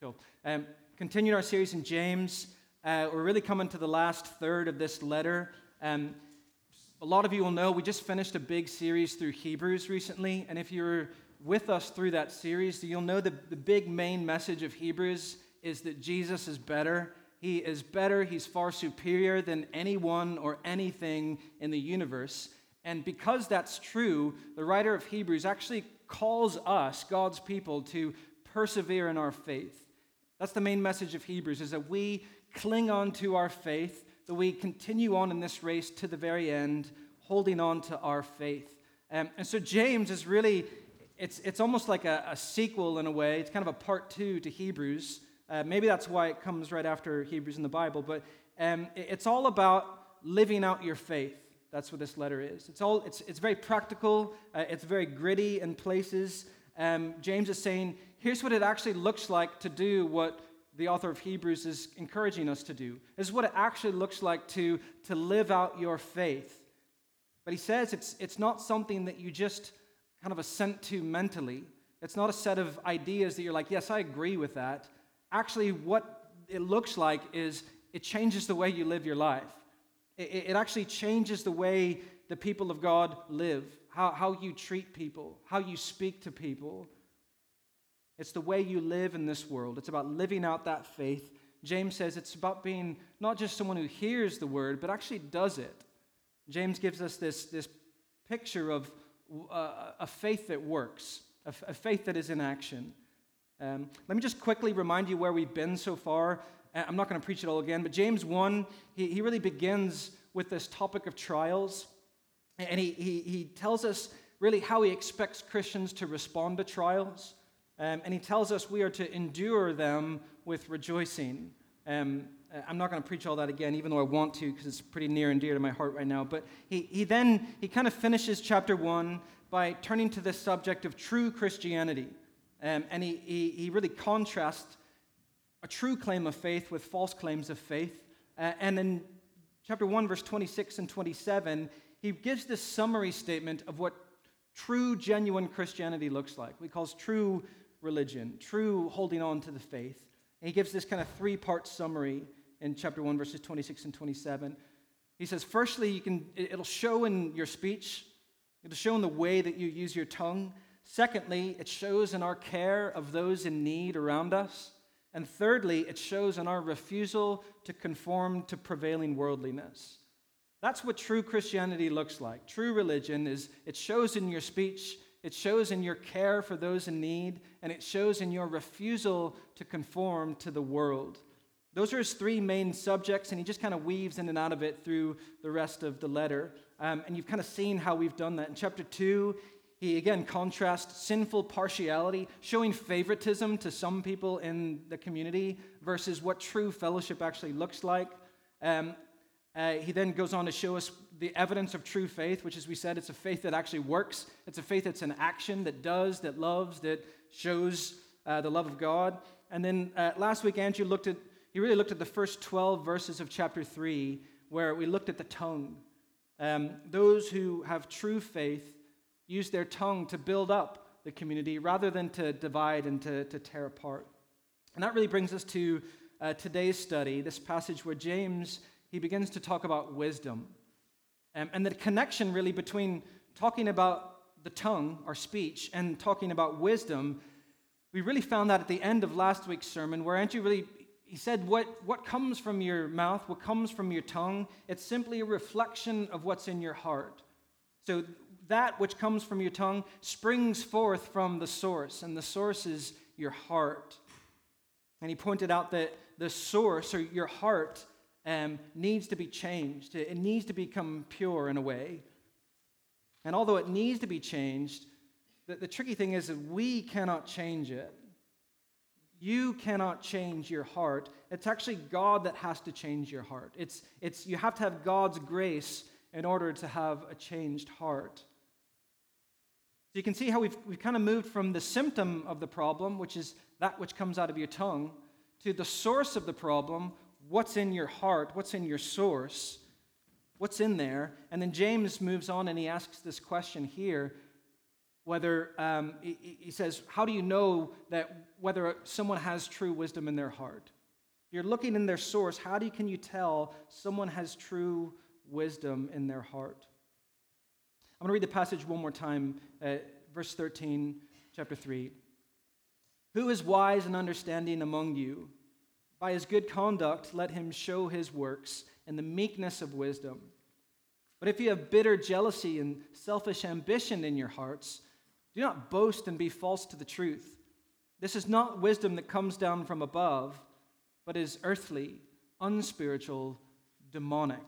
Cool. Um, continuing our series in James, uh, we're really coming to the last third of this letter. Um, a lot of you will know we just finished a big series through Hebrews recently, and if you're with us through that series, you'll know that the big main message of Hebrews is that Jesus is better. He is better, he's far superior than anyone or anything in the universe. And because that's true, the writer of Hebrews actually calls us, God's people, to persevere in our faith. That's the main message of Hebrews is that we cling on to our faith, that we continue on in this race to the very end, holding on to our faith. Um, and so James is really, it's, it's almost like a, a, sequel in a way. It's kind of a part two to Hebrews. Uh, maybe that's why it comes right after Hebrews in the Bible. But um, it, it's all about living out your faith. That's what this letter is. It's, all, it's, it's very practical, uh, it's very gritty in places. Um, James is saying here's what it actually looks like to do what the author of Hebrews is encouraging us to do. This is what it actually looks like to, to live out your faith. But he says it's, it's not something that you just kind of assent to mentally. It's not a set of ideas that you're like, yes, I agree with that. Actually, what it looks like is it changes the way you live your life. It, it actually changes the way the people of God live, how, how you treat people, how you speak to people. It's the way you live in this world. It's about living out that faith. James says it's about being not just someone who hears the word, but actually does it. James gives us this, this picture of uh, a faith that works, a, a, faith that is in action. Um, let me just quickly remind you where we've been so far. Uh, I'm not going to preach it all again, but James 1, he, he really begins with this topic of trials. And he, he, he tells us really how he expects Christians to respond to trials. Um, and he tells us we are to endure them with rejoicing. Um, I'm not going to preach all that again, even though I want to, because it's pretty near and dear to my heart right now. But he, he then he kind of finishes chapter one by turning to this subject of true Christianity. Um, and he, he, he, really contrasts a true claim of faith with false claims of faith. Uh, and in chapter 1, verse 26 and 27, he gives this summary statement of what true, genuine Christianity looks like. He calls true religion, true holding on to the faith. And he gives this kind of three part summary in chapter 1, verses 26 and 27. He says, firstly, you can, it'll show in your speech, it'll show in the way that you use your tongue. Secondly, it shows in our care of those in need around us. And thirdly, it shows in our refusal to conform to prevailing worldliness. That's what true Christianity looks like. True religion is it shows in your speech, it shows in your care for those in need, and it shows in your refusal to conform to the world. Those are his three main subjects, and he just kind of weaves in and out of it through the rest of the letter. Um, and you've kind of seen how we've done that. In chapter 2, he again contrasts sinful partiality, showing favoritism to some people in the community versus what true fellowship actually looks like. Um, uh, he then goes on to show us the evidence of true faith, which, as we said, it's a faith that actually works. It's a faith that's an action, that does, that loves, that shows uh, the love of God. And then uh, last week, Andrew looked at, he really looked at the first 12 verses of chapter 3, where we looked at the tongue. Um, those who have true faith use their tongue to build up the community rather than to divide and to, to tear apart. And that really brings us to uh, today's study, this passage where James he begins to talk about wisdom. Um, and the connection really between talking about the tongue, our speech, and talking about wisdom, we really found that at the end of last week's sermon, where Andrew really he said, what, what comes from your mouth, what comes from your tongue, it's simply a reflection of what's in your heart. So that which comes from your tongue springs forth from the source, and the source is your heart. And he pointed out that the source, or your heart, um, needs to be changed. It needs to become pure in a way. And although it needs to be changed, the, the tricky thing is that we cannot change it. You cannot change your heart. It's actually God that has to change your heart. It's, it's, you have to have God's grace in order to have a changed heart. So you can see how we've, we've kind of moved from the symptom of the problem, which is that which comes out of your tongue, to the source of the problem, what's in your heart, what's in your source, what's in there. And then James moves on and he asks this question here whether um, he, he says, How do you know that whether someone has true wisdom in their heart? You're looking in their source, how do you, can you tell someone has true wisdom in their heart? I'm going to read the passage one more time, uh, verse 13, chapter 3. Who is wise and understanding among you? By his good conduct, let him show his works in the meekness of wisdom. But if you have bitter jealousy and selfish ambition in your hearts, do not boast and be false to the truth. This is not wisdom that comes down from above, but is earthly, unspiritual, demonic.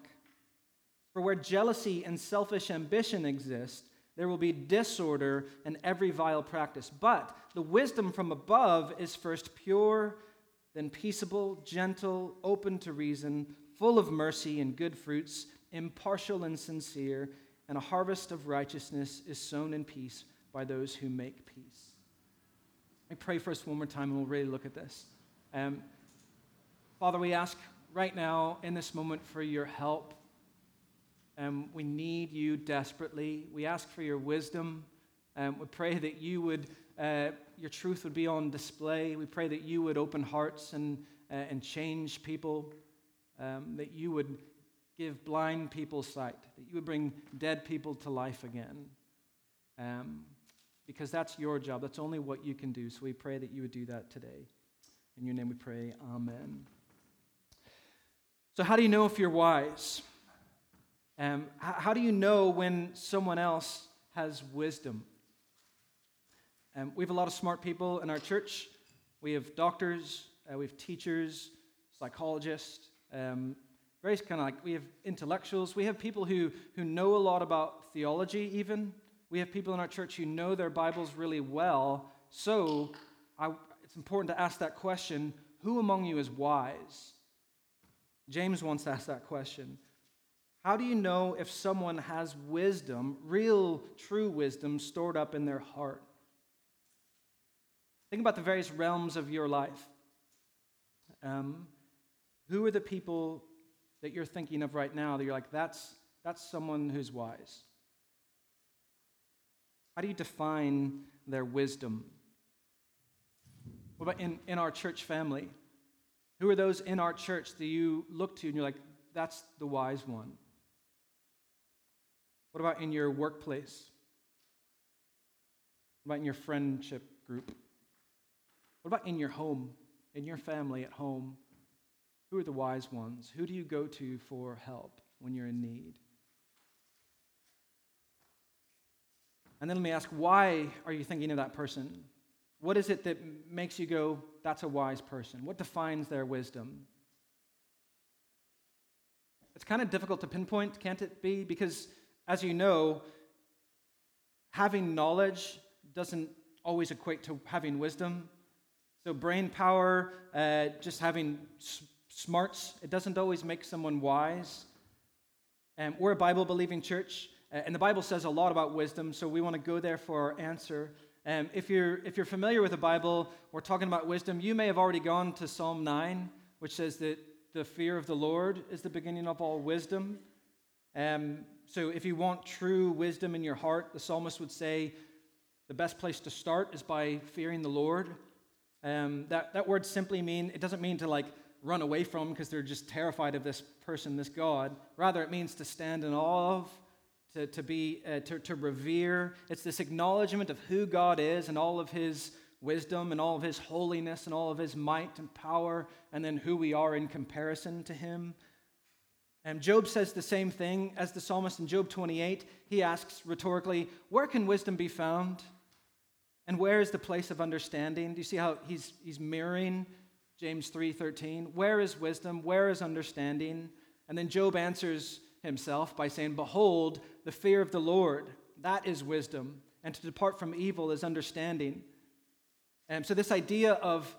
For where jealousy and selfish ambition exist, there will be disorder and every vile practice. But the wisdom from above is first pure, then peaceable, gentle, open to reason, full of mercy and good fruits, impartial and sincere, and a harvest of righteousness is sown in peace by those who make peace. I pray for us one more time and we'll really look at this. Um, Father, we ask right now in this moment for your help um, we need you desperately. We ask for your wisdom. Um, we pray that you would, uh, your truth would be on display. We pray that you would open hearts and, uh, and change people, um, that you would give blind people sight, that you would bring dead people to life again. Um, because that's your job. That's only what you can do. So we pray that you would do that today. In your name we pray. Amen. So, how do you know if you're wise? Um, how, how, do you know when someone else has wisdom? Um, we have a lot of smart people in our church. We have doctors, uh, we have teachers, psychologists, um, very kind of like we have intellectuals. We have people who, who know a lot about theology, even. We have people in our church who know their Bibles really well. So I, it's important to ask that question who among you is wise? James once asked that question. How do you know if someone has wisdom, real, true wisdom, stored up in their heart? Think about the various realms of your life. Um, who are the people that you're thinking of right now that you're like, that's, that's someone who's wise? How do you define their wisdom? What about in, in our church family? Who are those in our church that you look to and you're like, that's the wise one? What about in your workplace? What about in your friendship group? What about in your home, in your family at home? Who are the wise ones? Who do you go to for help when you're in need? And then let me ask, why are you thinking of that person? What is it that makes you go, that's a wise person? What defines their wisdom? It's kind of difficult to pinpoint, can't it be? Because as you know, having knowledge doesn't always equate to having wisdom. So, brain power, uh, just having s- smarts, it doesn't always make someone wise. Um, we're a Bible believing church, uh, and the Bible says a lot about wisdom, so we want to go there for our answer. Um, if, you're, if you're familiar with the Bible, we're talking about wisdom, you may have already gone to Psalm 9, which says that the fear of the Lord is the beginning of all wisdom. Um, so, if you want true wisdom in your heart, the psalmist would say the best place to start is by fearing the Lord. Um, that, that word simply mean it doesn't mean to like run away from because they're just terrified of this person, this God. Rather, it means to stand in awe of, to, to be uh, to, to revere. It's this acknowledgement of who God is and all of His wisdom and all of His holiness and all of His might and power, and then who we are in comparison to Him. And Job says the same thing as the psalmist in Job 28. He asks rhetorically, Where can wisdom be found? And where is the place of understanding? Do you see how he's, he's mirroring James 3:13? Where is wisdom? Where is understanding? And then Job answers himself by saying, Behold, the fear of the Lord, that is wisdom, and to depart from evil is understanding. And so, this idea of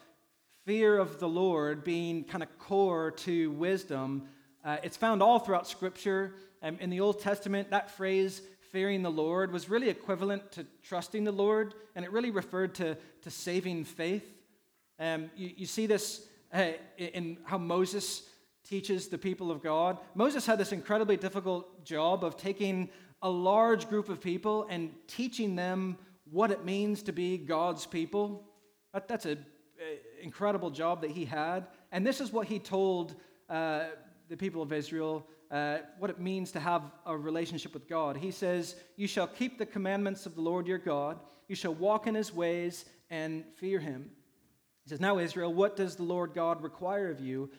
fear of the Lord being kind of core to wisdom uh, it's found all throughout Scripture. Um, in the Old Testament, that phrase, fearing the Lord, was really equivalent to trusting the Lord, and it really referred to, to saving faith. Um, you, you, see this uh, in how Moses teaches the people of God. Moses had this incredibly difficult job of taking a large group of people and teaching them what it means to be God's people. That, that's an incredible job that he had. And this is what he told uh, the people of Israel uh, what it means to have a relationship with God. He says, You shall keep the commandments of the Lord your God, you shall walk in his ways and fear him. He says, Now, Israel, what does the Lord God require of you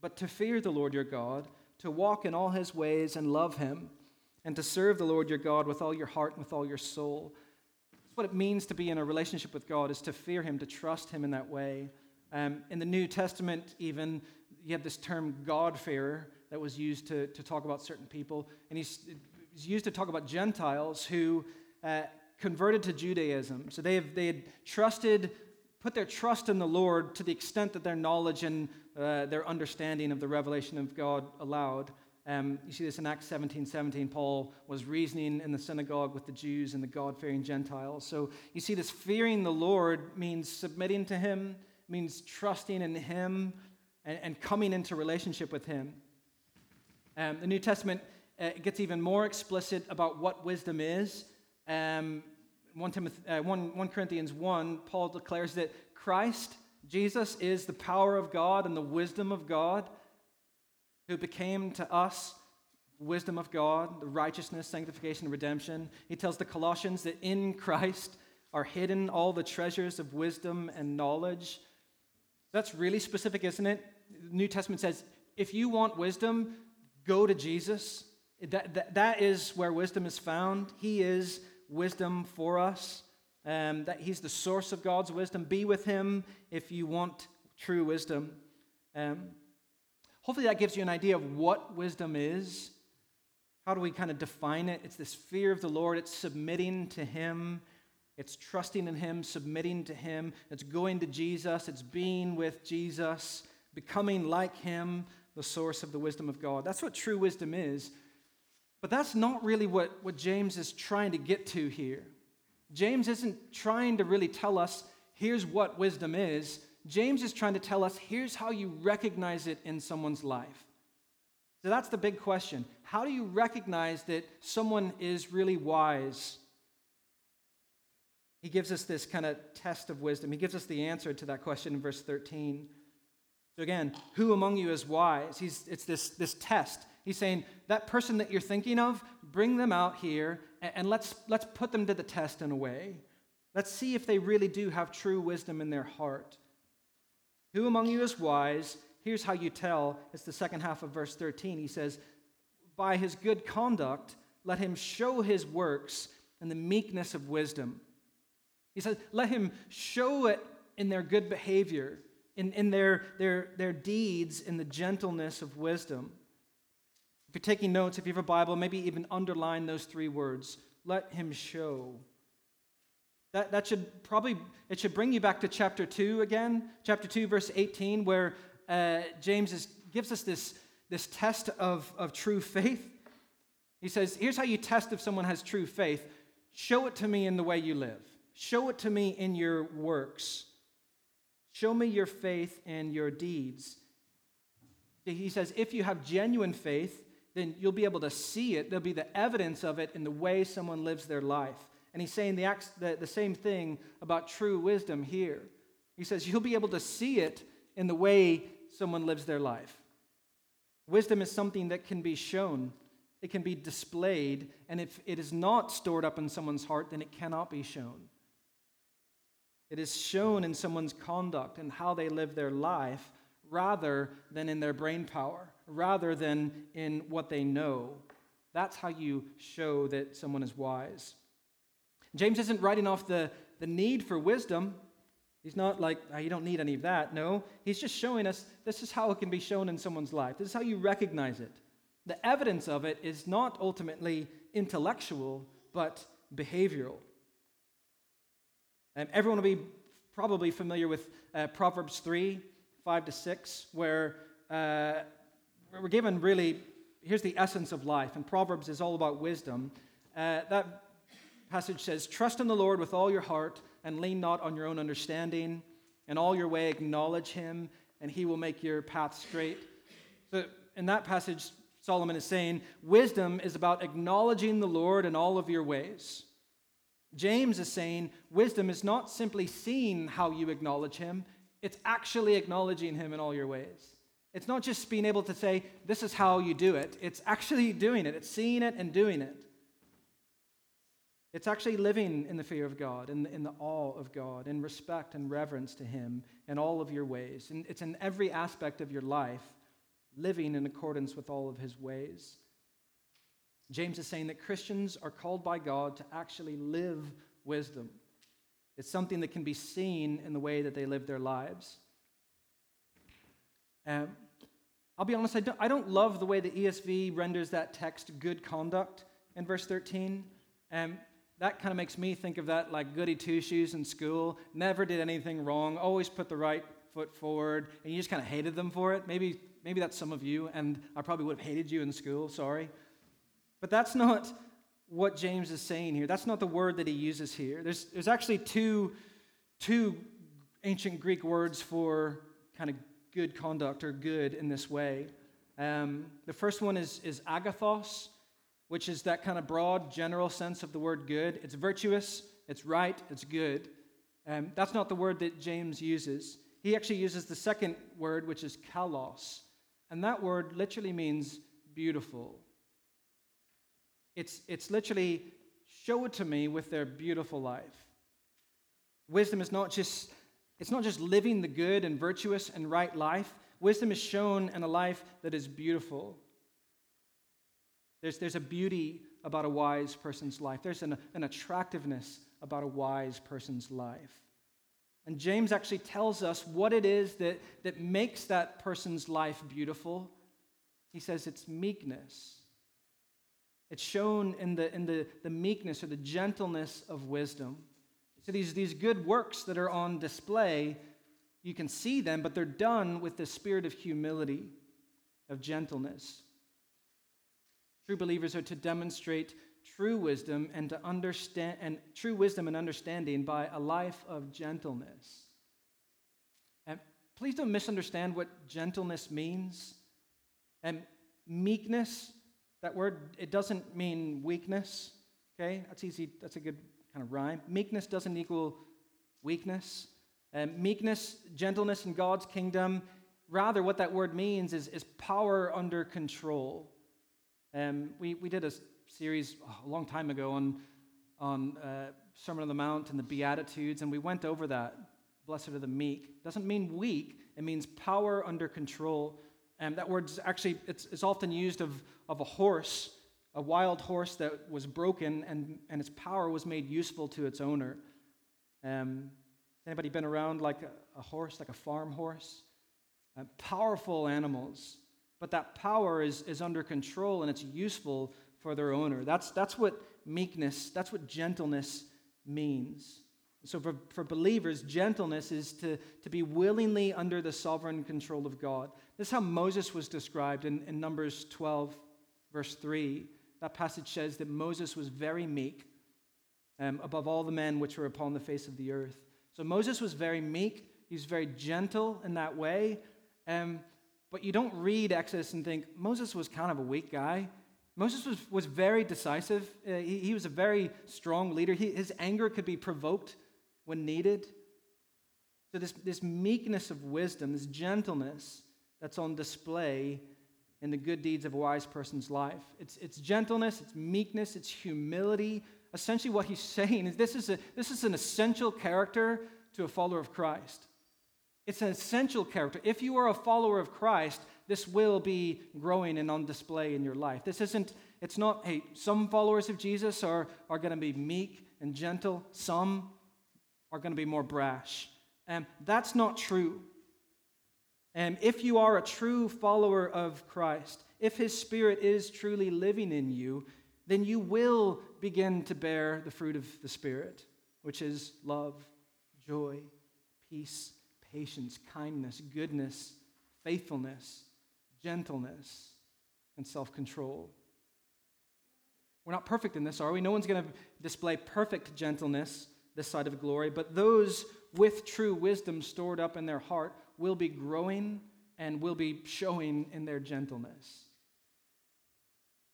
but to fear the Lord your God, to walk in all his ways and love him, and to serve the Lord your God with all your heart and with all your soul? That's what it means to be in a relationship with God, is to fear him, to trust him in that way. Um, in the New Testament, even, you have this term God-fearer that was used to, to talk about certain people. And he's, he's used to talk about Gentiles who uh, converted to Judaism. So they, have, they had trusted, put their trust in the Lord to the extent that their knowledge and uh, their understanding of the revelation of God allowed. Um, you see this in Acts 17 17. Paul was reasoning in the synagogue with the Jews and the God fearing Gentiles. So you see, this fearing the Lord means submitting to Him, means trusting in Him, and, and coming into relationship with Him. Um, the New Testament uh, gets even more explicit about what wisdom is. Um, 1, Timothy, uh, 1, 1 Corinthians 1, Paul declares that Christ, Jesus, is the power of God and the wisdom of God, who became to us wisdom of God, the righteousness, sanctification, and redemption. He tells the Colossians that in Christ are hidden all the treasures of wisdom and knowledge. That's really specific, isn't it? The New Testament says if you want wisdom, go to Jesus. That, that, that is where wisdom is found. He is wisdom for us. Um, that he's the source of God's wisdom. Be with him if you want true wisdom. Um, hopefully, that gives you an idea of what wisdom is. How do we kind of define it? It's this fear of the Lord, it's submitting to him, it's trusting in him, submitting to him, it's going to Jesus, it's being with Jesus, becoming like him, the source of the wisdom of God. That's what true wisdom is. But that's not really what, what James is trying to get to here. James isn't trying to really tell us, here's what wisdom is. James is trying to tell us, here's how you recognize it in someone's life. So that's the big question. How do you recognize that someone is really wise? He gives us this kind of test of wisdom. He gives us the answer to that question in verse 13. So again, who among you is wise? He's, it's this, this test. He's saying, that person that you're thinking of, bring them out here and, and let's, let's put them to the test in a way. Let's see if they really do have true wisdom in their heart. Who among you is wise? Here's how you tell. It's the second half of verse 13. He says, By his good conduct, let him show his works in the meekness of wisdom. He says, Let him show it in their good behavior in, in their, their, their deeds in the gentleness of wisdom. If you're taking notes, if you have a Bible, maybe even underline those three words. Let him show. That, that should probably, it should bring you back to chapter 2 again, chapter 2, verse 18, where uh, James is, gives us this, this test of, of true faith. He says, Here's how you test if someone has true faith show it to me in the way you live, show it to me in your works. Show me your faith and your deeds. He says, if you have genuine faith, then you'll be able to see it. There'll be the evidence of it in the way someone lives their life. And he's saying the, the, the same thing about true wisdom here. He says, you'll be able to see it in the way someone lives their life. Wisdom is something that can be shown, it can be displayed, and if it is not stored up in someone's heart, then it cannot be shown. It is shown in someone's conduct and how they live their life rather than in their brain power, rather than in what they know. That's how you show that someone is wise. James isn't writing off the, the need for wisdom. He's not like, oh, you don't need any of that. No, he's just showing us this is how it can be shown in someone's life. This is how you recognize it. The evidence of it is not ultimately intellectual, but behavioral. Um, everyone will be probably familiar with uh, Proverbs 3 5 to 6, where uh, we're given really, here's the essence of life. And Proverbs is all about wisdom. Uh, that passage says, Trust in the Lord with all your heart and lean not on your own understanding. In all your way, acknowledge him, and he will make your path straight. So, in that passage, Solomon is saying, Wisdom is about acknowledging the Lord in all of your ways. James is saying wisdom is not simply seeing how you acknowledge him, it's actually acknowledging him in all your ways. It's not just being able to say, this is how you do it, it's actually doing it, it's seeing it and doing it. It's actually living in the fear of God, in the, in the awe of God, in respect and reverence to Him in all of your ways. And it's in every aspect of your life, living in accordance with all of His ways. James is saying that Christians are called by God to actually live wisdom. It's something that can be seen in the way that they live their lives. Um, I'll be honest, I don't, I don't love the way the ESV renders that text good conduct in verse 13. Um, that kind of makes me think of that like goody two shoes in school, never did anything wrong, always put the right foot forward, and you just kind of hated them for it. Maybe, maybe that's some of you, and I probably would have hated you in school, sorry. But that's not what James is saying here. That's not the word that he uses here. There's, there's actually two, two ancient Greek words for kind of good conduct or good in this way. Um, the first one is, is agathos, which is that kind of broad, general sense of the word good. It's virtuous, it's right, it's good. Um, that's not the word that James uses. He actually uses the second word, which is kalos. And that word literally means beautiful. It's, it's literally show it to me with their beautiful life. Wisdom is not just it's not just living the good and virtuous and right life. Wisdom is shown in a life that is beautiful. There's, there's a beauty about a wise person's life, there's an, an attractiveness about a wise person's life. And James actually tells us what it is that, that makes that person's life beautiful. He says it's meekness. It's shown in the, in the, the meekness or the gentleness of wisdom. So these, these good works that are on display, you can see them, but they're done with the spirit of humility, of gentleness. True believers are to demonstrate true wisdom and to understand and true wisdom and understanding by a life of gentleness. And please don't misunderstand what gentleness means. And meekness, that word, it doesn't mean weakness. Okay? That's easy, that's a good kind of rhyme. Meekness doesn't equal weakness. Um, meekness, gentleness in God's kingdom, rather, what that word means is, is power under control. Um, we, we did a series a long time ago on, on uh, Sermon on the Mount and the Beatitudes, and we went over that. Blessed are the meek. Doesn't mean weak, it means power under control. And that word actually, it's, it's often used of, of a horse a wild horse that was broken and, and its power was made useful to its owner. Um, anybody been around like a, a horse, like a farm horse? Uh, powerful animals, but that power is, is under control and it's useful for their owner. That's, that's what meekness, that's what gentleness means. So, for, for believers, gentleness is to, to be willingly under the sovereign control of God. This is how Moses was described in, in Numbers 12, verse 3 that passage says that Moses was very meek um, above all the men which were upon the face of the earth. So Moses was very meek. He was very gentle in that way. Um, but you don't read Exodus and think Moses was kind of a weak guy. Moses was, was very decisive. Uh, he, he, was a very strong leader. He, his anger could be provoked when needed. So, this, this meekness of wisdom, this gentleness that's on display in the good deeds of a wise person's life. It's, it's gentleness, it's meekness, it's humility. Essentially, what he's saying is this is, a, this is an essential character to a follower of Christ. It's an essential character. If you are a follower of Christ, this will be growing and on display in your life. This isn't, it's not, hey, some followers of Jesus are, are going to be meek and gentle, some are going to be more brash. And that's not true. And if you are a true follower of Christ, if his spirit is truly living in you, then you will begin to bear the fruit of the Spirit, which is love, joy, peace, patience, kindness, goodness, faithfulness, gentleness, and self control. We're not perfect in this, are we? No one's going to display perfect gentleness this side of glory, but those with true wisdom stored up in their heart will be growing and will be showing in their gentleness.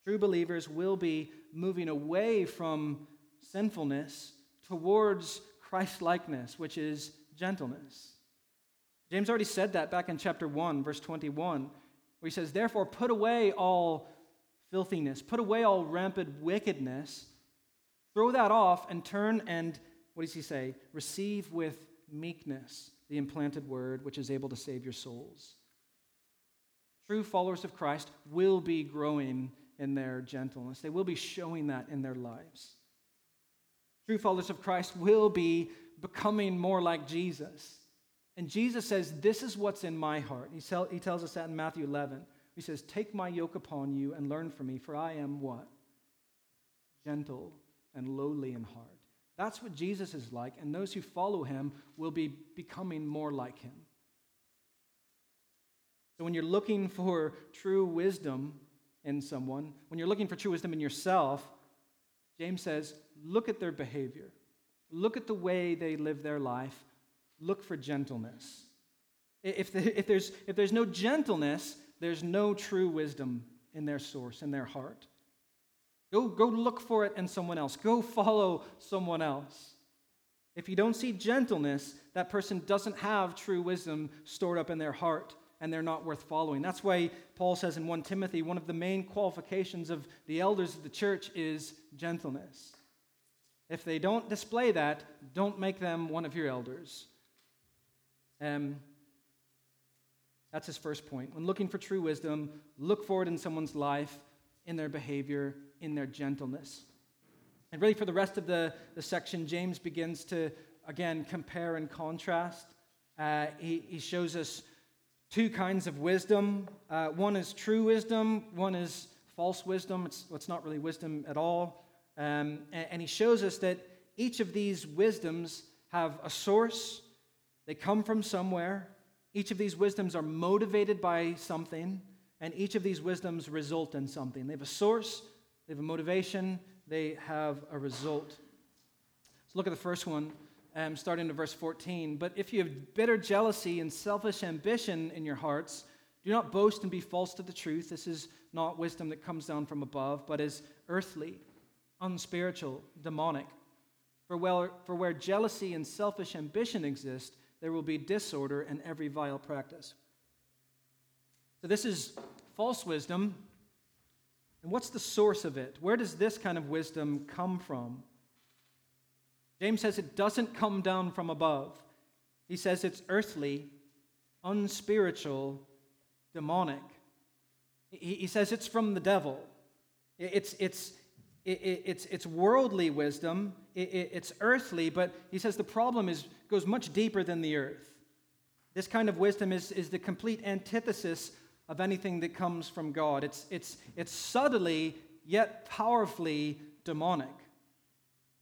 True believers will be moving away from sinfulness towards Christ likeness, which is gentleness. James already said that back in chapter 1, verse 21, where he says, Therefore, put away all filthiness, put away all rampant wickedness, throw that off, and turn and, what does he say? Receive with meekness the implanted word, which is able to save your souls. True followers of Christ will be growing in their gentleness, they will be showing that in their lives. True followers of Christ will be becoming more like Jesus. And Jesus says, This is what's in my heart. He, tell, he tells us that in Matthew 11. He says, Take my yoke upon you and learn from me, for I am what? Gentle and lowly in heart. That's what Jesus is like, and those who follow him will be becoming more like him. So when you're looking for true wisdom in someone, when you're looking for true wisdom in yourself, James says, look at their behavior. Look at the way they live their life. Look for gentleness. If, the, if, there's, if there's no gentleness, there's no true wisdom in their source, in their heart. Go, go look for it in someone else. Go follow someone else. If you don't see gentleness, that person doesn't have true wisdom stored up in their heart and they're not worth following. That's why Paul says in 1 Timothy one of the main qualifications of the elders of the church is gentleness. If they don't display that, don't make them one of your elders. Um, that's his first point. When looking for true wisdom, look for it in someone's life, in their behavior, in their gentleness. And really, for the rest of the, the section, James begins to, again, compare and contrast. Uh, he, he shows us two kinds of wisdom uh, one is true wisdom, one is false wisdom. It's, it's not really wisdom at all. Um, and, and he shows us that each of these wisdoms have a source, they come from somewhere. Each of these wisdoms are motivated by something, and each of these wisdoms result in something. They have a source, they have a motivation, they have a result. Let's look at the first one, um, starting to verse 14. But if you have bitter jealousy and selfish ambition in your hearts, do not boast and be false to the truth. This is not wisdom that comes down from above, but is earthly unspiritual, demonic. For, well, for where jealousy and selfish ambition exist, there will be disorder and every vile practice. So, this is false wisdom. And what's the source of it? Where does this kind of wisdom come from? James says it doesn't come down from above. He says it's earthly, unspiritual, demonic. He, says it's from the devil. It's, it's, it, it, it's, it's worldly wisdom, it's earthly, but he says the problem is, goes much deeper than the earth. This kind of wisdom is, is the complete antithesis of anything that comes from God. It's, it's, it's subtly yet powerfully demonic.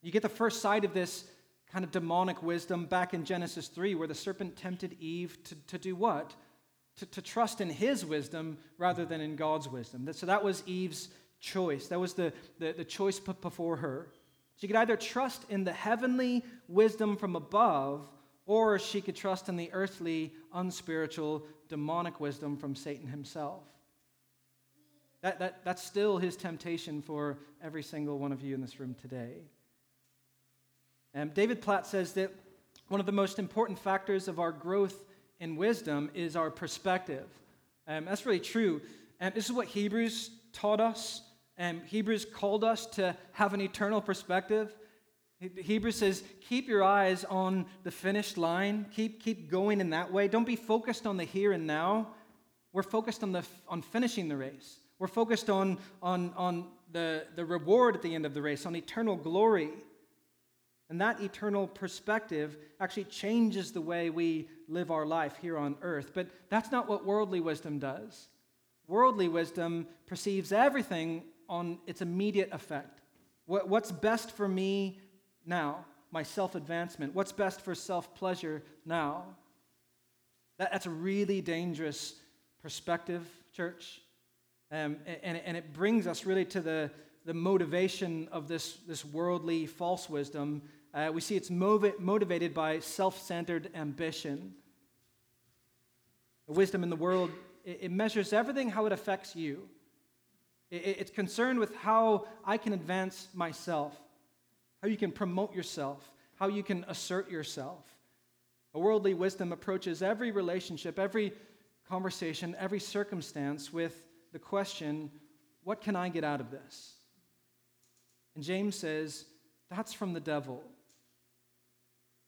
You get the first sight of this kind of demonic wisdom back in Genesis 3, where the serpent tempted Eve to, to do what? To, to trust in his wisdom rather than in God's wisdom. So that was Eve's choice. That was the, the, the choice put before her. She could either trust in the heavenly wisdom from above, or she could trust in the earthly, unspiritual, demonic wisdom from Satan himself. That, that, that's still his temptation for every single one of you in this room today. Um, David Platt says that one of the most important factors of our growth in wisdom is our perspective. Um, that's really true. And this is what Hebrews taught us. Um, Hebrews called us to have an eternal perspective. Hebrews says, keep your eyes on the finished line. Keep, keep going in that way. Don't be focused on the here and now. We're focused on, the, on finishing the race. We're focused on, on, on the, the reward at the end of the race, on eternal glory. And that eternal perspective actually changes the way we live our life here on earth. But that's not what worldly wisdom does. Worldly wisdom perceives everything on its immediate effect. What, what's best for me now? My self advancement. What's best for self pleasure now? That, that's a really dangerous perspective, church. Um, and, and it brings us really to the, the motivation of this, this worldly false wisdom. Uh, we see it's movi- motivated by self centered ambition. The wisdom in the world, it, it measures everything how it affects you. It's concerned with how I can advance myself, how you can promote yourself, how you can assert yourself. A worldly wisdom approaches every relationship, every conversation, every circumstance with the question, What can I get out of this? And James says, That's from the devil.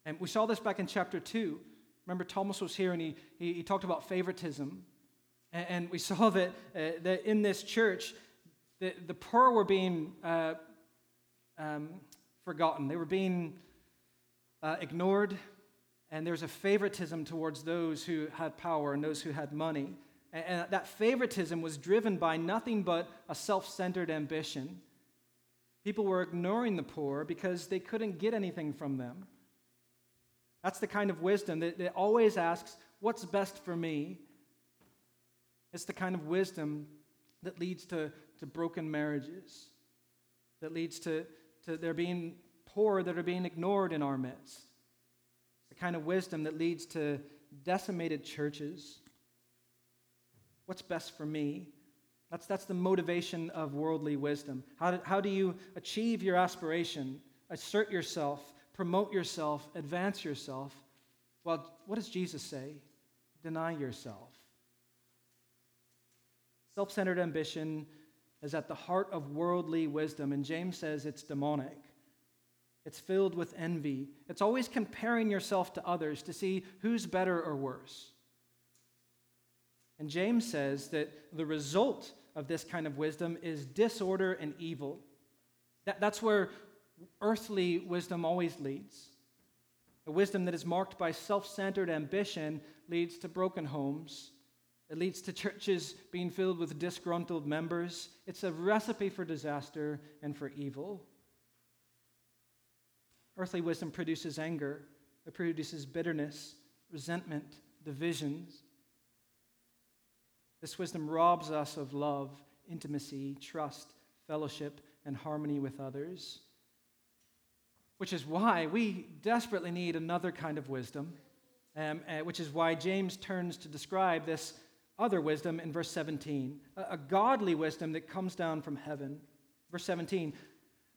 And we saw this back in chapter 2. Remember, Thomas was here and he, he, he talked about favoritism. And, and we saw that, uh, that in this church, the, the poor were being uh, um, forgotten, they were being uh, ignored, and there's a favoritism towards those who had power and those who had money. And, and that favoritism was driven by nothing but a self centered ambition. People were ignoring the poor because they couldn't get anything from them. That's the kind of wisdom that, that always asks, What's best for me? It's the kind of wisdom that leads to, to broken marriages, that leads to, to there being poor that are being ignored in our midst, the kind of wisdom that leads to decimated churches. What's best for me? That's, that's the motivation of worldly wisdom. How do, how do you achieve your aspiration, assert yourself, promote yourself, advance yourself. Well, what does Jesus say? Deny yourself. Self centered ambition is at the heart of worldly wisdom, and James says it's demonic. It's filled with envy. It's always comparing yourself to others to see who's better or worse. And James says that the result of this kind of wisdom is disorder and evil. That, that's where earthly wisdom always leads. A wisdom that is marked by self centered ambition leads to broken homes. It leads to churches being filled with disgruntled members. It's a recipe for disaster and for evil. Earthly wisdom produces anger, it produces bitterness, resentment, divisions. This wisdom robs us of love, intimacy, trust, fellowship, and harmony with others which is why we desperately need another kind of wisdom, um, uh, which is why James turns to describe this other wisdom in verse 17, a, godly wisdom that comes down from heaven. Verse 17,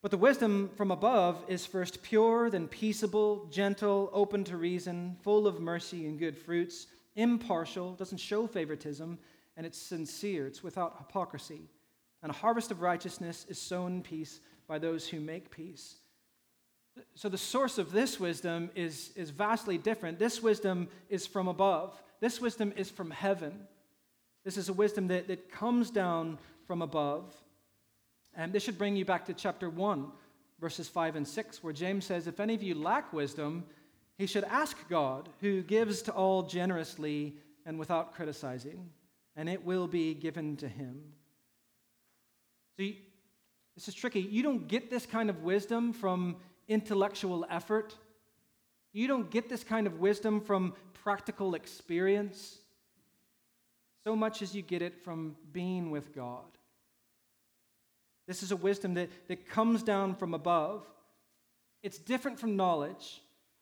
but the wisdom from above is first pure, then peaceable, gentle, open to reason, full of mercy and good fruits, impartial, doesn't show favoritism, and it's sincere, it's without hypocrisy. And a harvest of righteousness is sown peace by those who make peace. So the source of this wisdom is, is vastly different. This wisdom is from above, this wisdom is from heaven. This is a wisdom that, that comes down from above. And this should bring you back to chapter 1, verses 5 and 6, where James says, If any of you lack wisdom, he should ask God, who gives to all generously and without criticizing, and it will be given to him. See, this is tricky. You don't get this kind of wisdom from intellectual effort. You don't get this kind of wisdom from practical experience so much as you get it from being with God. This is a wisdom that, that comes down from above. It's different from knowledge.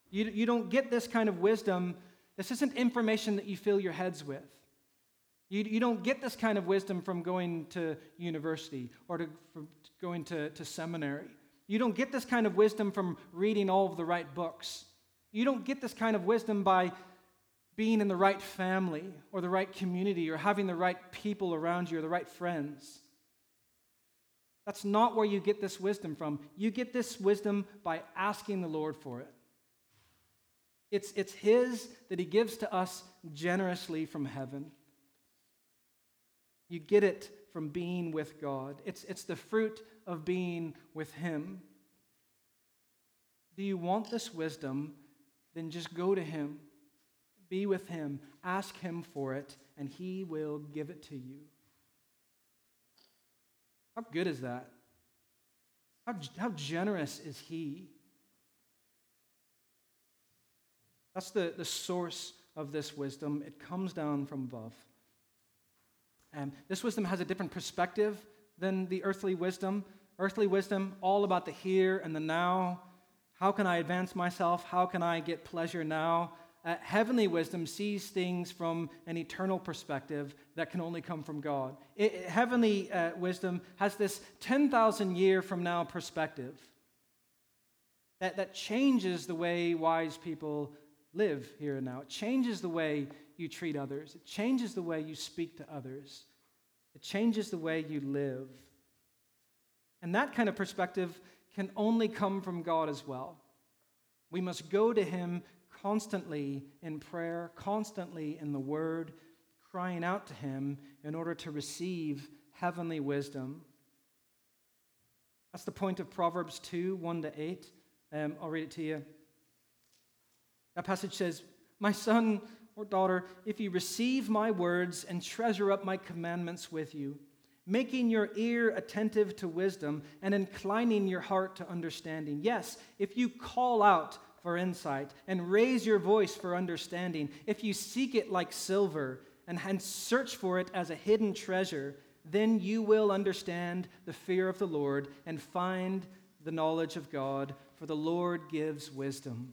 You, you don't get this kind of wisdom. This isn't information that you fill your heads with. You, you don't get this kind of wisdom from going to university or to, from going to, to seminary. You don't get this kind of wisdom from reading all of the right books. You don't get this kind of wisdom by being in the right family or the right community or having the right people around you or the right friends. That's not where you get this wisdom from. You get this wisdom by asking the Lord for it. It's, it's His that He gives to us generously from heaven. You get it from being with God, it's, it's the fruit of being with Him. Do you want this wisdom? Then just go to Him, be with Him, ask Him for it, and He will give it to you. How good is that? How, how generous is He? That's the, the source of this wisdom. It comes down from above. And this wisdom has a different perspective than the earthly wisdom. Earthly wisdom, all about the here and the now. How can I advance myself? How can I get pleasure now? Uh, heavenly wisdom sees things from an eternal perspective that can only come from God. It, it, heavenly uh, wisdom has this 10,000 year from now perspective. that, that changes the way wise people live here and now. It changes the way you treat others, it changes the way you speak to others, it changes the way you live. And that kind of perspective can only come from God as well. We must go to Him constantly in prayer, constantly in the Word, crying out to Him in order to receive heavenly wisdom. That's the point of Proverbs 2 1 to 8. Um, I'll read it to you. That passage says, My son or daughter, if you receive my words and treasure up my commandments with you, making your ear attentive to wisdom and inclining your heart to understanding. Yes, if you call out for insight and raise your voice for understanding, if you seek it like silver and, and search for it as a hidden treasure, then you will understand the fear of the Lord and find the knowledge of God, for the Lord gives wisdom.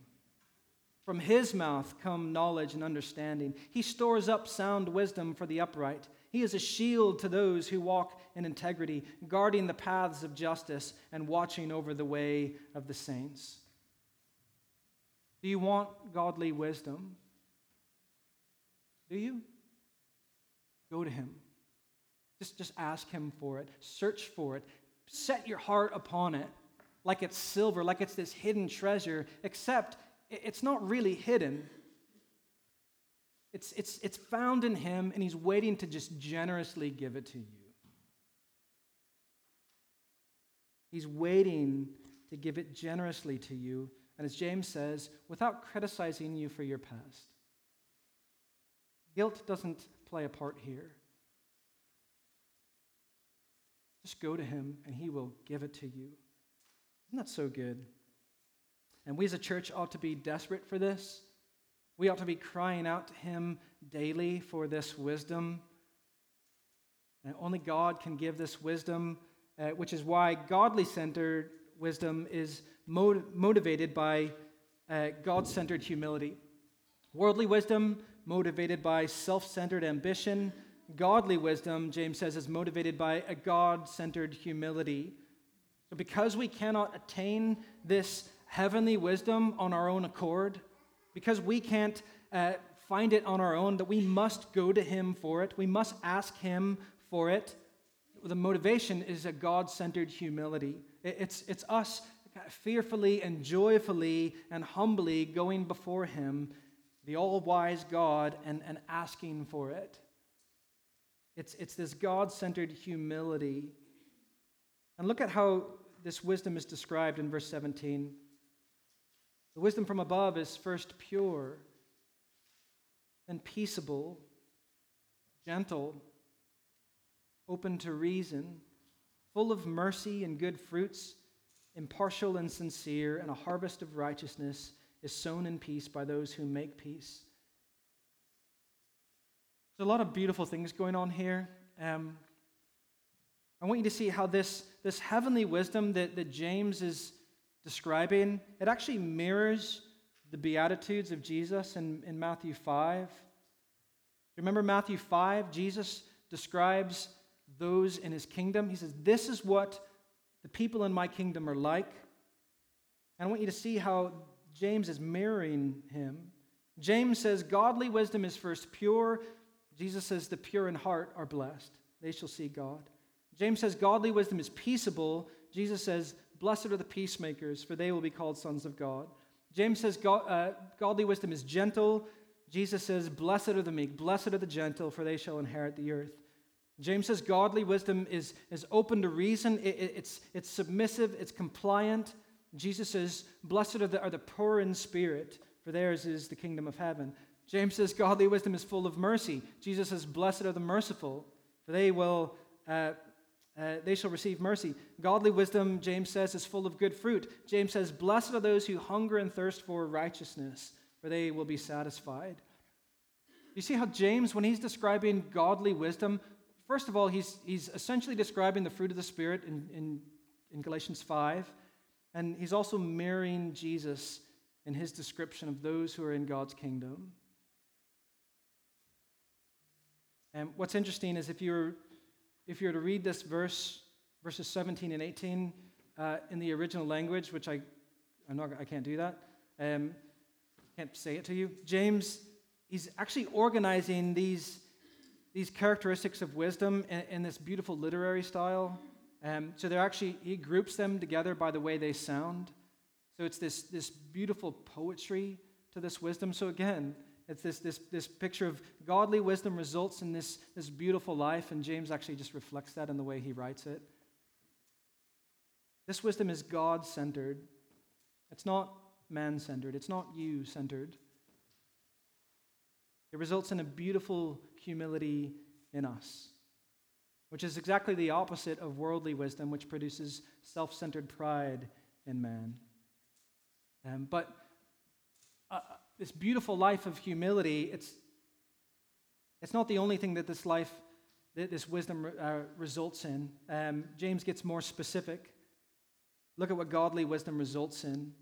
From his mouth come knowledge and understanding. He stores up sound wisdom for the upright. He is a shield to those who walk in integrity, guarding the paths of justice and watching over the way of the saints. Do you want godly wisdom? Do you? Go to him. Just, just ask him for it. Search for it. Set your heart upon it like it's silver, like it's this hidden treasure, except it's not really hidden. It's, it's, it's found in him, and he's waiting to just generously give it to you. He's waiting to give it generously to you, and as James says, without criticizing you for your past. Guilt doesn't play a part here. Just go to him and he will give it to you. Isn't that so good? And we as a church ought to be desperate for this. We ought to be crying out to him daily for this wisdom. And only God can give this wisdom, uh, which is why godly centered wisdom is motivated by uh, God centered humility. Worldly wisdom, motivated by self centered ambition, Godly wisdom, James says, is motivated by a God centered humility. So, because we cannot attain this heavenly wisdom on our own accord, because we can't uh, find it on our own, that we must go to Him for it, we must ask Him for it. The motivation is a God centered humility. It's, it's us Uh, fearfully and joyfully and humbly going before Him, the all wise God, and, and asking for it. It's, it's this God centered humility. And look at how this wisdom is described in verse 17. The wisdom from above is first pure, then peaceable, gentle, open to reason, full of mercy and good fruits, impartial and sincere, and a harvest of righteousness is sown in peace by those who make peace. There's a lot of beautiful things going on here. Um, I want you to see how this, this heavenly wisdom that, that James is describing, it actually mirrors the Beatitudes of Jesus in, in Matthew 5. Remember Matthew 5? Jesus describes those in his kingdom. He says, This is what the people in my kingdom are like. And I want you to see how James is mirroring him. James says, Godly wisdom is first pure, Jesus says, The pure in heart are blessed, they shall see God. James says, Godly wisdom is peaceable. Jesus says, Blessed are the peacemakers, for they will be called sons of God. James says, God, uh, Godly wisdom is gentle. Jesus says, Blessed are the meek, blessed are the gentle, for they shall inherit the earth. James says, Godly wisdom is, is open to reason, it, it, it's, it's submissive, it's compliant. Jesus says, Blessed are the, are the poor in spirit, for theirs is the kingdom of heaven. James says, Godly wisdom is full of mercy. Jesus says, Blessed are the merciful, for they will. Uh, uh, they shall receive mercy. Godly wisdom, James says, is full of good fruit. James says, Blessed are those who hunger and thirst for righteousness, for they will be satisfied. You see how James, when he's describing godly wisdom, first of all, he's, he's essentially describing the fruit of the Spirit in, in, in Galatians 5, and he's also mirroring Jesus in his description of those who are in God's kingdom. And what's interesting is if you're if you were to read this verse, verses 17 and 18, uh, in the original language, which I I'm not, I can't do that. Um, can't say it to you. James, he's actually organizing these, these characteristics of wisdom in, in this beautiful literary style. Um, so they're actually, he groups them together by the way they sound. So it's this, this beautiful poetry to this wisdom. So again, it's this, this, this picture of godly wisdom results in this, this beautiful life, and James actually just reflects that in the way he writes it. This wisdom is God centered. It's not man centered. It's not you centered. It results in a beautiful humility in us, which is exactly the opposite of worldly wisdom, which produces self centered pride in man. Um, but uh, this beautiful life of humility, it's, it's not the only thing that this life, that this wisdom uh, results in. Um, James gets more specific. Look at what godly wisdom results in.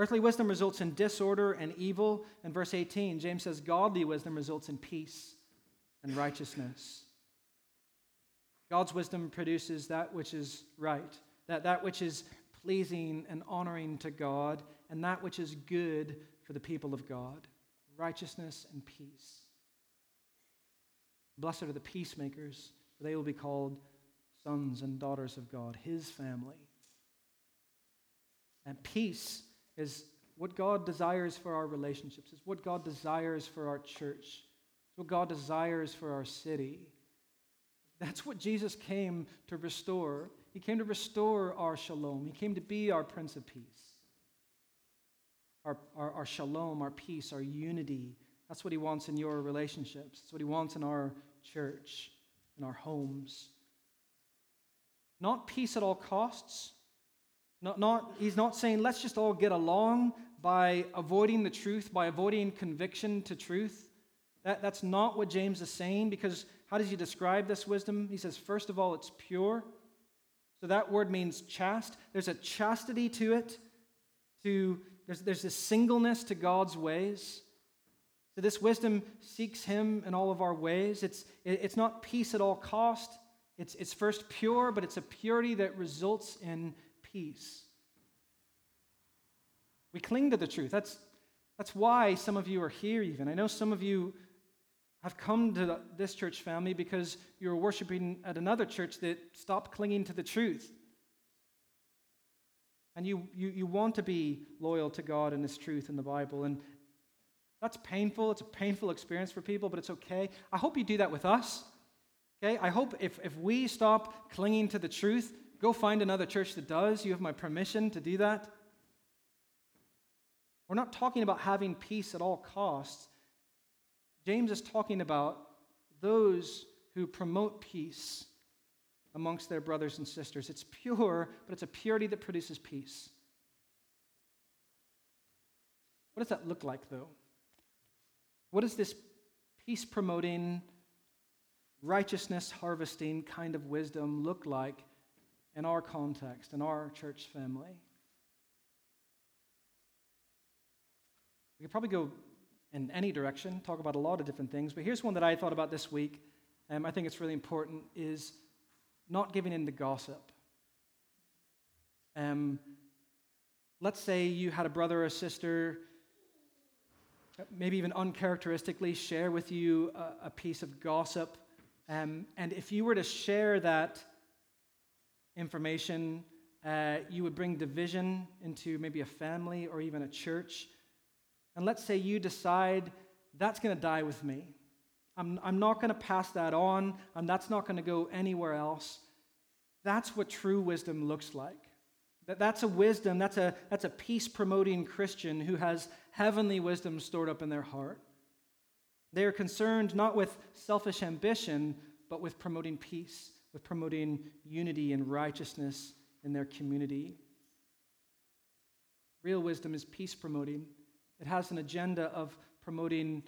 Earthly wisdom results in disorder and evil. In verse 18, James says godly wisdom results in peace and righteousness. God's wisdom produces that which is right, that, that which is pleasing and honoring to God, and that which is good for the people of God righteousness and peace. Blessed are the peacemakers, for they will be called sons and daughters of God, his family. And peace is what God desires for our relationships, is what God desires for our church, is what God desires for our city. That's what Jesus came to restore. He came to restore our shalom, He came to be our Prince of Peace our, our, our shalom, our peace, our unity. That's what He wants in your relationships. That's what He wants in our church, in our homes. Not peace at all costs. Not, not, he's not saying let's just all get along by avoiding the truth, by avoiding conviction to truth. That, that's not what James is saying because how does he describe this wisdom? He says, first of all, it's pure. So that word means chaste. There's a chastity to it, to there's, there's this singleness to God's ways. So this wisdom seeks Him in all of our ways. It's, it's not peace at all cost. It's, it's first pure, but it's a purity that results in peace. We cling to the truth. That's, that's why some of you are here, even. I know some of you have come to this church family because you were worshiping at another church that stopped clinging to the truth. And you, you, you want to be loyal to God and His truth in the Bible. And that's painful. It's a painful experience for people, but it's okay. I hope you do that with us. Okay? I hope if, if we stop clinging to the truth, go find another church that does. You have my permission to do that. We're not talking about having peace at all costs. James is talking about those who promote peace amongst their brothers and sisters. It's pure, but it's a purity that produces peace. What does that look like, though? What does this peace promoting, righteousness harvesting kind of wisdom look like in our context, in our church family? We could probably go in any direction, talk about a lot of different things, but here's one that I thought about this week. Um, I think it's really important is not giving in to gossip. Um, let's say you had a brother or sister, maybe even uncharacteristically, share with you a, a piece of gossip. Um, and if you were to share that information, uh, you would bring division into maybe a family or even a church. And let's say you decide that's going to die with me. I'm, I'm not going to pass that on, and that's not going to go anywhere else. That's what true wisdom looks like. That, that's a wisdom, that's a, that's a peace promoting Christian who has heavenly wisdom stored up in their heart. They are concerned not with selfish ambition, but with promoting peace, with promoting unity and righteousness in their community. Real wisdom is peace promoting, it has an agenda of promoting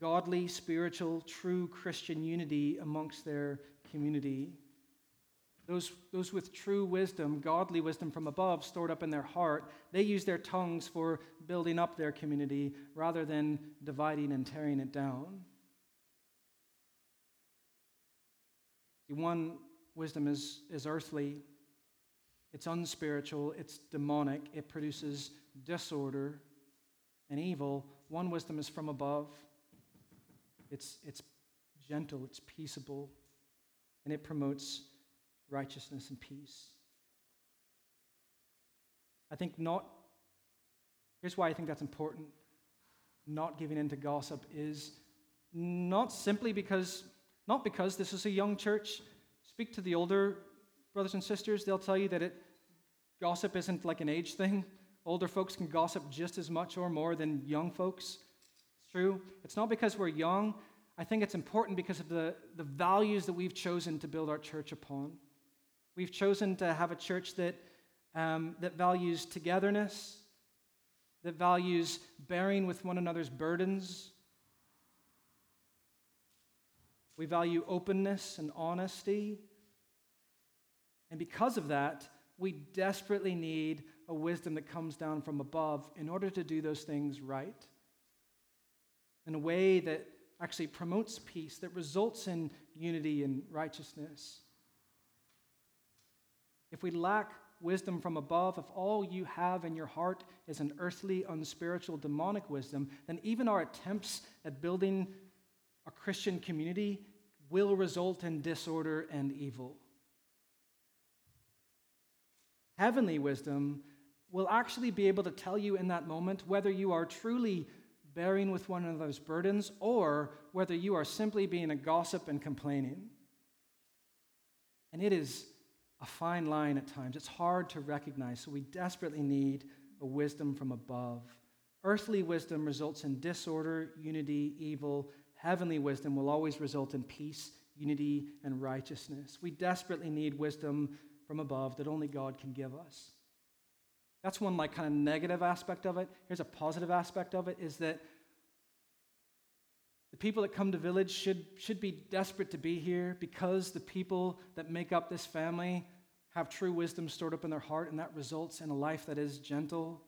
godly, spiritual, true Christian unity amongst their community. Those, those with true wisdom, godly wisdom from above, stored up in their heart, they use their tongues for building up their community rather than dividing and tearing it down. The one wisdom is, is earthly, it's unspiritual, it's demonic, it produces disorder and evil. One wisdom is from above, it's, it's gentle, it's peaceable, and it promotes righteousness and peace. I think not, here's why I think that's important. Not giving in to gossip is not simply because, not because this is a young church. Speak to the older brothers and sisters, they'll tell you that it, gossip isn't like an age thing. Older folks can gossip just as much or more than young folks. It's true. It's not because we're young. I think it's important because of the, the values that we've chosen to build our church upon. We've chosen to have a church that, um, that values togetherness, that values bearing with one another's burdens. We value openness and honesty. And because of that, we desperately need a wisdom that comes down from above in order to do those things right. In a way that actually promotes peace, that results in unity and righteousness. If we lack wisdom from above, if all you have in your heart is an earthly, unspiritual, demonic wisdom, then even our attempts at building a Christian community will result in disorder and evil. Heavenly wisdom will actually be able to tell you in that moment whether you are truly bearing with one another's burdens or whether you are simply being a gossip and complaining. And it is a fine line at times. It's hard to recognize, so we desperately need a wisdom from above. Earthly wisdom results in disorder, unity, evil. Heavenly wisdom will always result in peace, unity, and righteousness. We desperately need wisdom from above that only God can give us. That's one like kind of negative aspect of it. Here's a positive aspect of it is that the people that come to village should, should be desperate to be here because the people that make up this family have true wisdom stored up in their heart, and that results in a life that is gentle,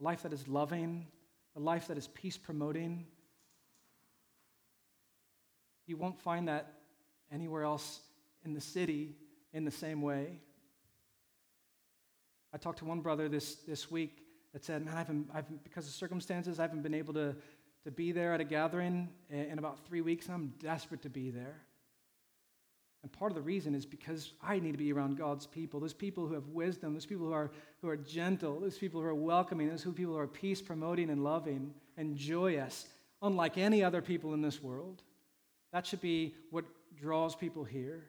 a life that is loving, a life that is peace promoting. You won't find that anywhere else in the city in the same way. I talked to one brother this, this week that said, Man, I haven't, I haven't, because of circumstances, I haven't been able to, to be there at a gathering in about three weeks, and I'm desperate to be there. And part of the reason is because I need to be around God's people, those people who have wisdom, those people who are, who are gentle, those people who are welcoming, those who people who are peace promoting and loving and joyous, unlike any other people in this world. That should be what draws people here.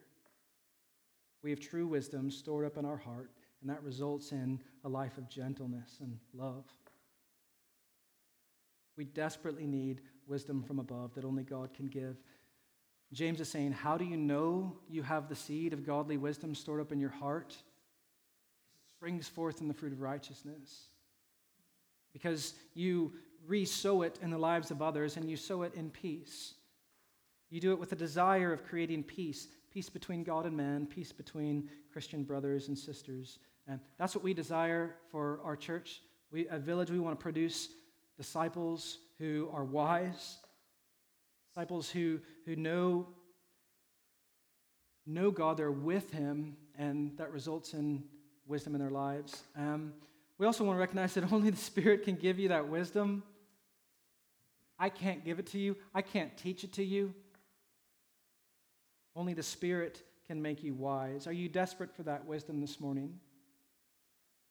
We have true wisdom stored up in our heart, and that results in a life of gentleness and love. We desperately need wisdom from above that only God can give. James is saying, How do you know you have the seed of godly wisdom stored up in your heart? It springs forth in the fruit of righteousness. Because you re sow it in the lives of others and you sow it in peace. You do it with a desire of creating peace, peace between God and man, peace between Christian brothers and sisters. And that's what we desire for our church. We, at Village, we want to produce disciples who are wise, disciples who, who know, know God, they're with Him, and that results in wisdom in their lives. Um, we also want to recognize that only the Spirit can give you that wisdom. I can't give it to you, I can't teach it to you. Only the Spirit can make you wise. Are you desperate for that wisdom this morning?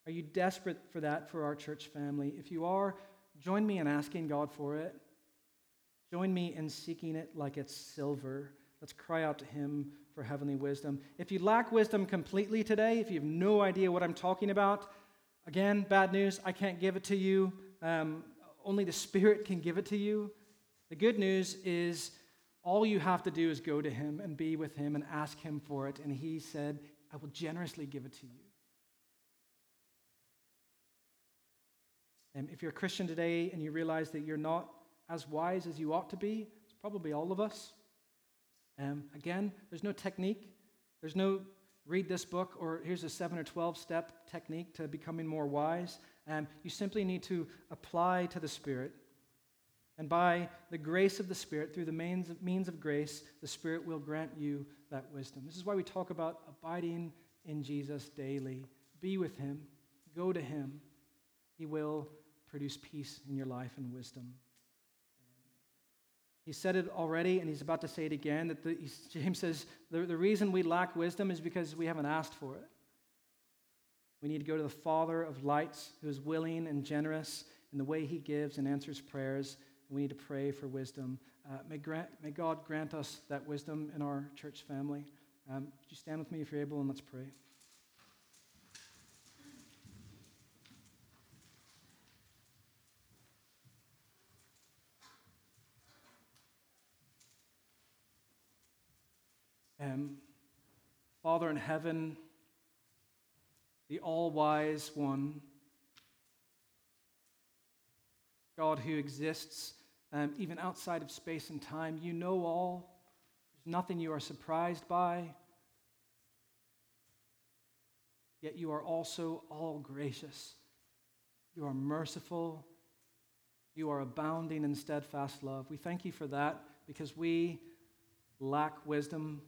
Are you desperate for that for our church family? If you are, join me in asking God for it. Join me in seeking it like it's silver. Let's cry out to Him for heavenly wisdom. If you lack wisdom completely today, if you have no idea what I'm talking about, again, bad news, I can't give it to you. Um, only the Spirit can give it to you. The good news is all you have to do is go to him and be with him and ask him for it. And he said, I will generously give it to you. And if you're a Christian today and you realize that you're not as wise as you ought to be, it's probably all of us. Um, again, there's no technique. There's no read this book or here's a 7 or 12 step technique to becoming more wise. Um, you simply need to apply to the Spirit and by the grace of the Spirit, through the means of, means of grace, the Spirit will grant you that wisdom. This is why we talk about abiding in Jesus daily. Be with him, go to him. He will produce peace in your life and wisdom. He said it already, and he's about to say it again. That the, James says the, the reason we lack wisdom is because we haven't asked for it. We need to go to the Father of lights, who is willing and generous in the way he gives and answers prayers. We need to pray for wisdom. Uh, may, grant, may God grant us that wisdom in our church family. Um, would you stand with me if you're able, and let's pray. Um, Father in heaven, the all wise one, God who exists um, even outside of space and time, you know all. There's nothing you are surprised by. Yet you are also all gracious. You are merciful. You are abounding in steadfast love. We thank you for that because we lack wisdom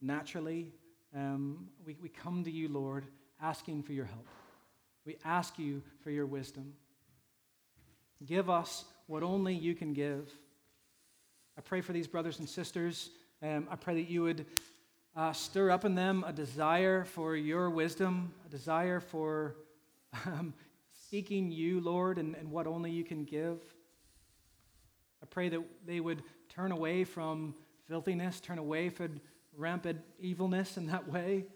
naturally, um, we, we come to you, Lord, asking for your help. We ask you for your wisdom. Give us what only you can give. I pray for these brothers and sisters. Um, I pray that you would uh, stir up in them a desire for your wisdom, a desire for um, seeking you, Lord, and, and what only you can give. I pray that they would turn away from filthiness, turn away from rampant evilness in that way,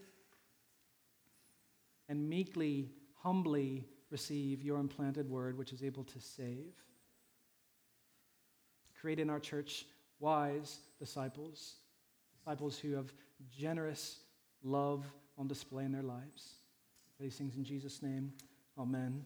and meekly, humbly receive your implanted word, which is able to save. Create in our church wise disciples, disciples who have generous love on display in their lives. These things in Jesus' name. Amen.